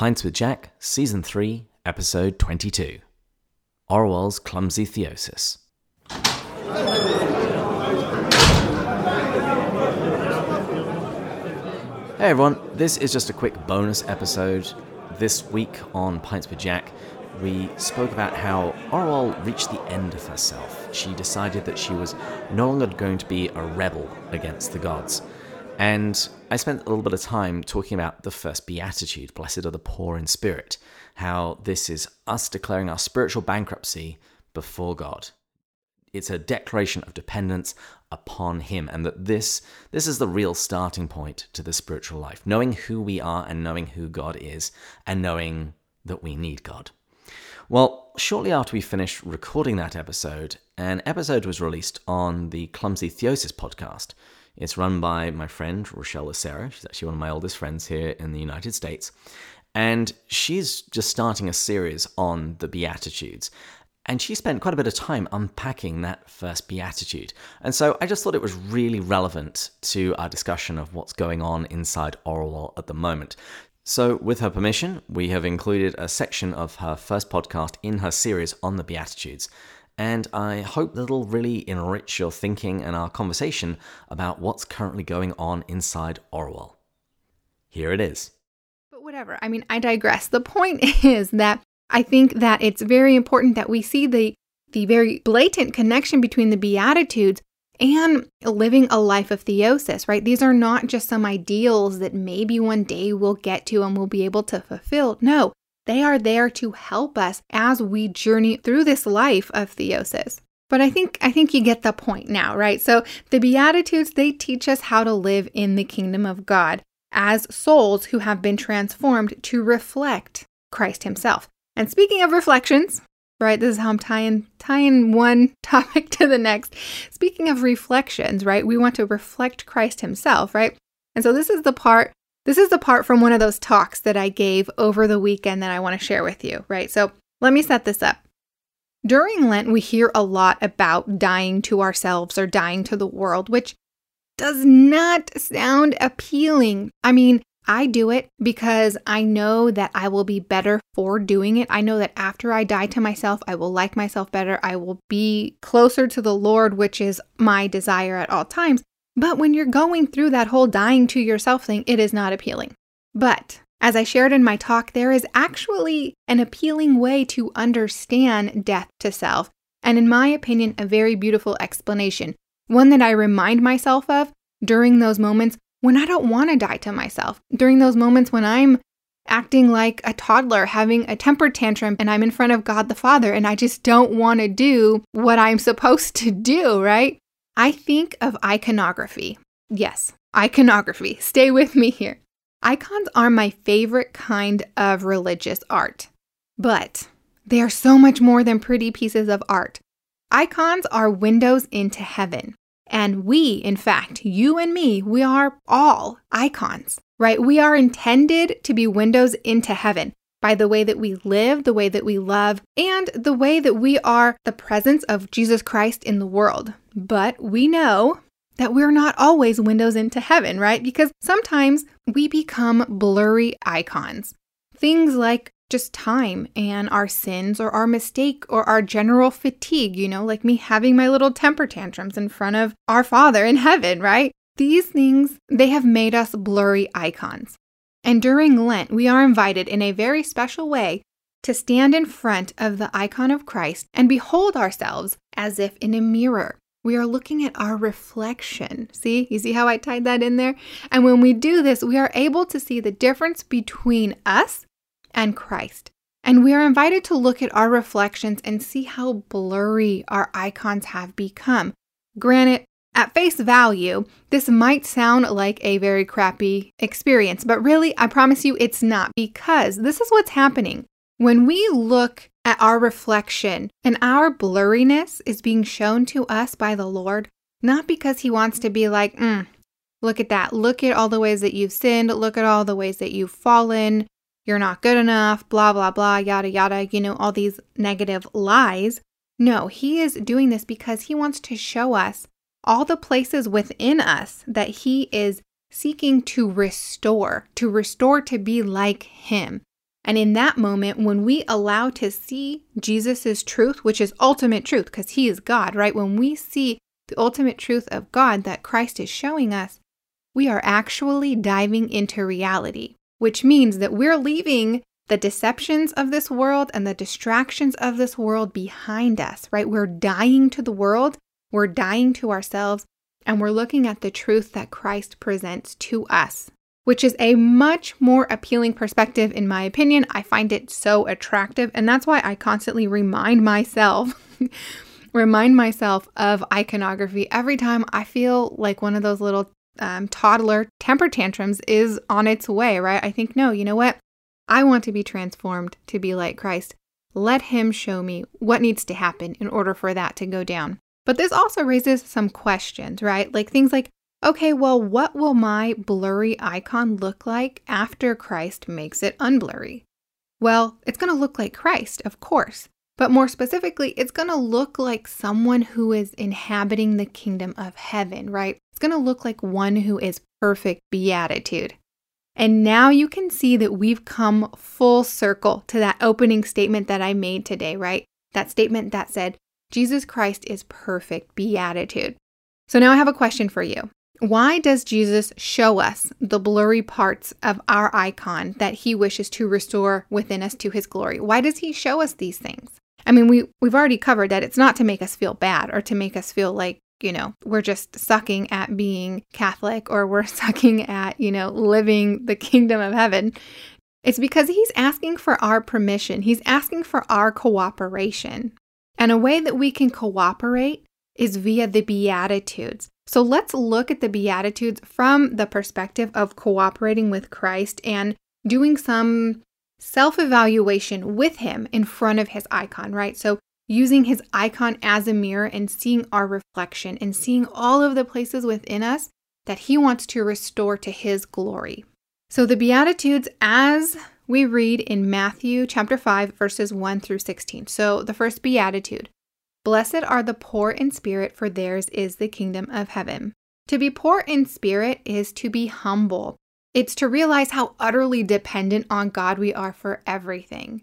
Pints with Jack, Season 3, Episode 22 Orual's Clumsy Theosis. Hey everyone, this is just a quick bonus episode. This week on Pints with Jack, we spoke about how Orual reached the end of herself. She decided that she was no longer going to be a rebel against the gods. And I spent a little bit of time talking about the first beatitude, blessed are the poor in spirit, how this is us declaring our spiritual bankruptcy before God. It's a declaration of dependence upon him and that this this is the real starting point to the spiritual life knowing who we are and knowing who god is and knowing that we need god. Well shortly after we finished recording that episode an episode was released on the clumsy theosis podcast it's run by my friend rochelle lucero she's actually one of my oldest friends here in the united states and she's just starting a series on the Beatitudes. And she spent quite a bit of time unpacking that first beatitude. And so I just thought it was really relevant to our discussion of what's going on inside Orual at the moment. So, with her permission, we have included a section of her first podcast in her series on the Beatitudes. And I hope that it'll really enrich your thinking and our conversation about what's currently going on inside Orual. Here it is. But whatever, I mean, I digress. The point is that I think that it's very important that we see the the very blatant connection between the beatitudes and living a life of theosis, right? These are not just some ideals that maybe one day we'll get to and we'll be able to fulfill. No, they are there to help us as we journey through this life of theosis. But I think I think you get the point now, right? So the beatitudes they teach us how to live in the kingdom of God as souls who have been transformed to reflect Christ himself. And speaking of reflections, right, this is how I'm tying tying one topic to the next. Speaking of reflections, right, we want to reflect Christ himself, right? And so this is the part this is the part from one of those talks that I gave over the weekend that I want to share with you, right? So let me set this up. During Lent, we hear a lot about dying to ourselves or dying to the world, which does not sound appealing. I mean, I do it because I know that I will be better for doing it. I know that after I die to myself, I will like myself better. I will be closer to the Lord, which is my desire at all times. But when you're going through that whole dying to yourself thing, it is not appealing. But as I shared in my talk, there is actually an appealing way to understand death to self. And in my opinion, a very beautiful explanation. One that I remind myself of during those moments when I don't want to die to myself, during those moments when I'm acting like a toddler having a temper tantrum and I'm in front of God the Father and I just don't want to do what I'm supposed to do, right? I think of iconography. Yes, iconography. Stay with me here. Icons are my favorite kind of religious art, but they are so much more than pretty pieces of art. Icons are windows into heaven. And we, in fact, you and me, we are all icons, right? We are intended to be windows into heaven by the way that we live, the way that we love, and the way that we are the presence of Jesus Christ in the world. But we know that we're not always windows into heaven, right? Because sometimes we become blurry icons. Things like just time and our sins or our mistake or our general fatigue, you know, like me having my little temper tantrums in front of our Father in heaven, right? These things, they have made us blurry icons. And during Lent, we are invited in a very special way to stand in front of the icon of Christ and behold ourselves as if in a mirror. We are looking at our reflection. See, you see how I tied that in there? And when we do this, we are able to see the difference between us and Christ. And we are invited to look at our reflections and see how blurry our icons have become. Granted, at face value, this might sound like a very crappy experience, but really, I promise you it's not because this is what's happening. When we look at our reflection and our blurriness is being shown to us by the Lord, not because He wants to be like, mm, look at that. Look at all the ways that you've sinned. Look at all the ways that you've fallen you're not good enough, blah, blah, blah, yada, yada, you know, all these negative lies. No, he is doing this because he wants to show us all the places within us that he is seeking to restore, to restore to be like him. And in that moment, when we allow to see Jesus' truth, which is ultimate truth, because he is God, right? When we see the ultimate truth of God that Christ is showing us, we are actually diving into reality, which means that we're leaving the deceptions of this world and the distractions of this world behind us, right? We're dying to the world, we're dying to ourselves, and we're looking at the truth that Christ presents to us, which is a much more appealing perspective, in my opinion. I find it so attractive, and that's why I constantly remind myself. remind myself of iconography every time I feel like one of those little um, toddler temper tantrums is on its way, right? I think, no, you know what? I want to be transformed to be like Christ. Let Him show me what needs to happen in order for that to go down. But this also raises some questions, right? Like things like, okay, well, what will my blurry icon look like after Christ makes it unblurry? Well, it's going to look like Christ, of course. But more specifically, it's going to look like someone who is inhabiting the kingdom of heaven, right? It's going to look like one who is perfect beatitude. And now you can see that we've come full circle to that opening statement that I made today, right? That statement that said, Jesus Christ is perfect beatitude. So now I have a question for you. Why does Jesus show us the blurry parts of our icon that he wishes to restore within us to his glory? Why does he show us these things? I mean, we we've already covered that it's not to make us feel bad or to make us feel like, you know, we're just sucking at being Catholic or we're sucking at, you know, living the kingdom of heaven. It's because he's asking for our permission. He's asking for our cooperation. And a way that we can cooperate is via the Beatitudes. So let's look at the Beatitudes from the perspective of cooperating with Christ and doing some self evaluation with him in front of his icon, right? So, using his icon as a mirror and seeing our reflection and seeing all of the places within us that he wants to restore to his glory. So, the Beatitudes, as we read in Matthew chapter 5, verses 1 through 16. So, the first Beatitude Blessed are the poor in spirit, for theirs is the kingdom of heaven. To be poor in spirit is to be humble, it's to realize how utterly dependent on God we are for everything.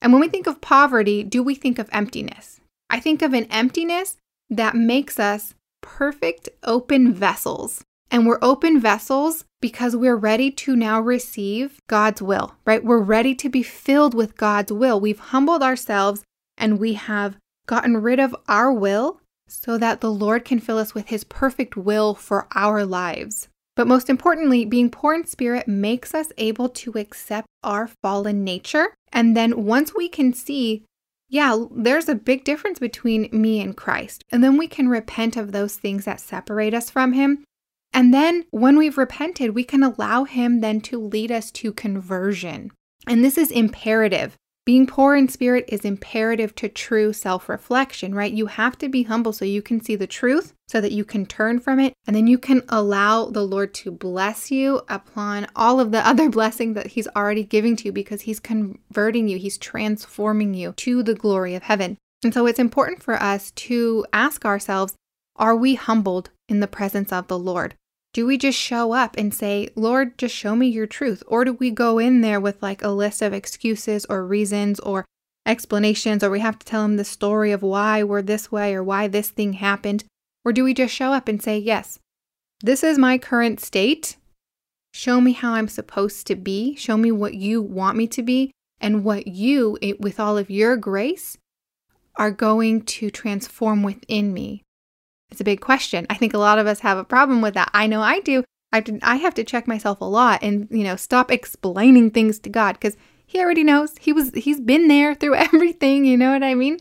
And when we think of poverty, do we think of emptiness? I think of an emptiness that makes us perfect open vessels. And we're open vessels because we're ready to now receive God's will, right? We're ready to be filled with God's will. We've humbled ourselves and we have gotten rid of our will so that the Lord can fill us with His perfect will for our lives. But most importantly, being poor in spirit makes us able to accept our fallen nature. And then once we can see, yeah, there's a big difference between me and Christ, and then we can repent of those things that separate us from Him. And then when we've repented, we can allow Him then to lead us to conversion. And this is imperative being poor in spirit is imperative to true self reflection, right? You have to be humble so you can see the truth, so that you can turn from it, and then you can allow the Lord to bless you upon all of the other blessing that He's already giving to you because He's converting you, He's transforming you to the glory of heaven. And so it's important for us to ask ourselves are we humbled in the presence of the Lord? Do we just show up and say, Lord, just show me your truth? Or do we go in there with like a list of excuses or reasons or explanations, or we have to tell him the story of why we're this way or why this thing happened? Or do we just show up and say, Yes, this is my current state. Show me how I'm supposed to be. Show me what you want me to be and what you, with all of your grace, are going to transform within me it's a big question. I think a lot of us have a problem with that. I know I do. I I have to check myself a lot and, you know, stop explaining things to God because he already knows. He was he's been there through everything, you know what I mean?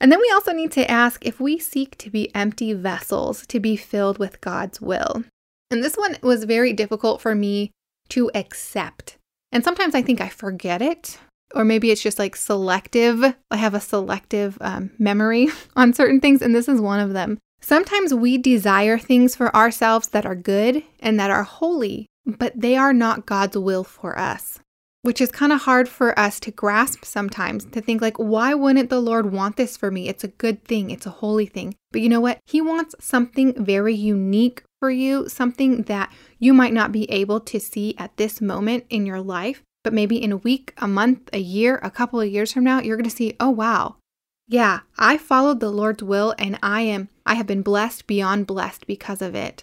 And then we also need to ask if we seek to be empty vessels to be filled with God's will. And this one was very difficult for me to accept. And sometimes I think I forget it, or maybe it's just like selective. I have a selective um, memory on certain things, and this is one of them. Sometimes we desire things for ourselves that are good and that are holy, but they are not God's will for us, which is kind of hard for us to grasp sometimes to think, like, why wouldn't the Lord want this for me? It's a good thing, it's a holy thing. But you know what? He wants something very unique for you, something that you might not be able to see at this moment in your life. But maybe in a week, a month, a year, a couple of years from now, you're going to see, oh, wow. Yeah, I followed the Lord's will and I am, I have been blessed beyond blessed because of it.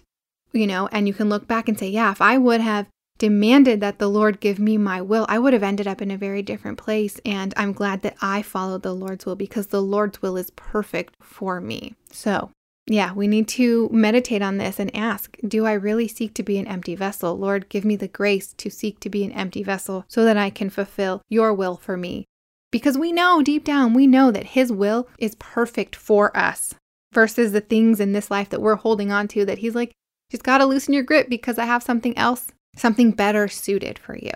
You know, and you can look back and say, yeah, if I would have demanded that the Lord give me my will, I would have ended up in a very different place. And I'm glad that I followed the Lord's will because the Lord's will is perfect for me. So, yeah, we need to meditate on this and ask Do I really seek to be an empty vessel? Lord, give me the grace to seek to be an empty vessel so that I can fulfill your will for me. Because we know deep down, we know that His will is perfect for us versus the things in this life that we're holding on to that He's like, just got to loosen your grip because I have something else something better suited for you.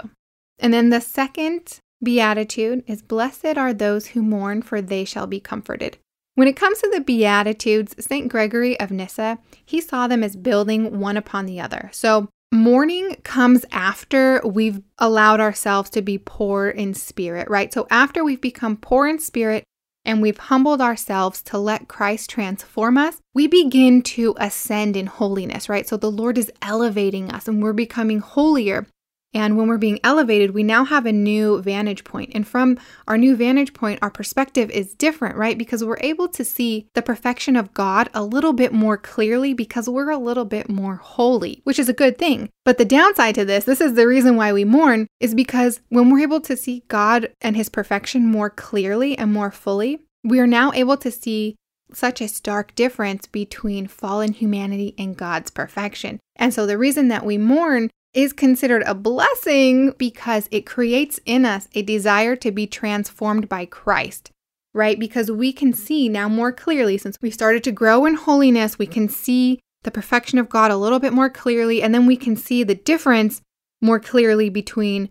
And then the second beatitude is Blessed are those who mourn, for they shall be comforted. When it comes to the Beatitudes, St. Gregory of Nyssa, he saw them as building one upon the other. So, mourning comes after we've allowed ourselves to be poor in spirit, right? So, after we've become poor in spirit, and we've humbled ourselves to let Christ transform us, we begin to ascend in holiness, right? So the Lord is elevating us and we're becoming holier. And when we're being elevated, we now have a new vantage point. And from our new vantage point, our perspective is different, right? Because we're able to see the perfection of God a little bit more clearly because we're a little bit more holy, which is a good thing. But the downside to this, this is the reason why we mourn, is because when we're able to see God and his perfection more clearly and more fully, we are now able to see such a stark difference between fallen humanity and God's perfection. And so the reason that we mourn is considered a blessing because it creates in us a desire to be transformed by Christ, right? Because we can see now more clearly, since we've started to grow in holiness, we can see the perfection of God a little bit more clearly, and then we can see the difference more clearly between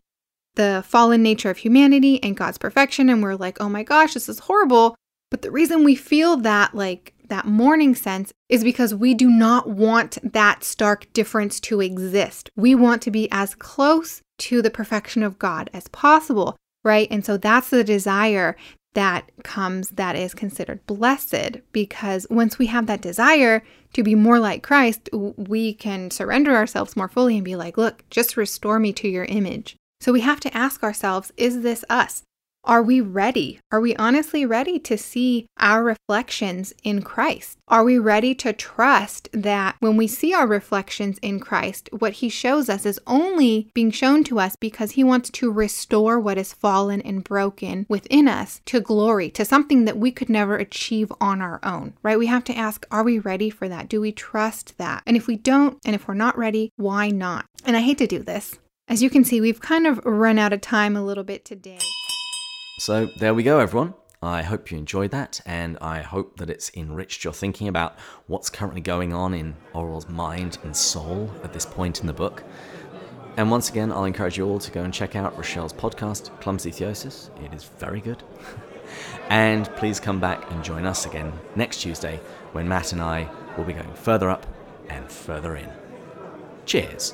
the fallen nature of humanity and God's perfection. And we're like, oh my gosh, this is horrible. But the reason we feel that, like, that mourning sense is because we do not want that stark difference to exist. We want to be as close to the perfection of God as possible, right? And so that's the desire that comes that is considered blessed because once we have that desire to be more like Christ, we can surrender ourselves more fully and be like, look, just restore me to your image. So we have to ask ourselves, is this us? Are we ready? Are we honestly ready to see our reflections in Christ? Are we ready to trust that when we see our reflections in Christ, what He shows us is only being shown to us because He wants to restore what is fallen and broken within us to glory, to something that we could never achieve on our own, right? We have to ask, are we ready for that? Do we trust that? And if we don't, and if we're not ready, why not? And I hate to do this. As you can see, we've kind of run out of time a little bit today. So there we go, everyone. I hope you enjoyed that, and I hope that it's enriched your thinking about what's currently going on in Orual's mind and soul at this point in the book. And once again, I'll encourage you all to go and check out Rochelle's podcast, Clumsy Theosis. It is very good. and please come back and join us again next Tuesday when Matt and I will be going further up and further in. Cheers.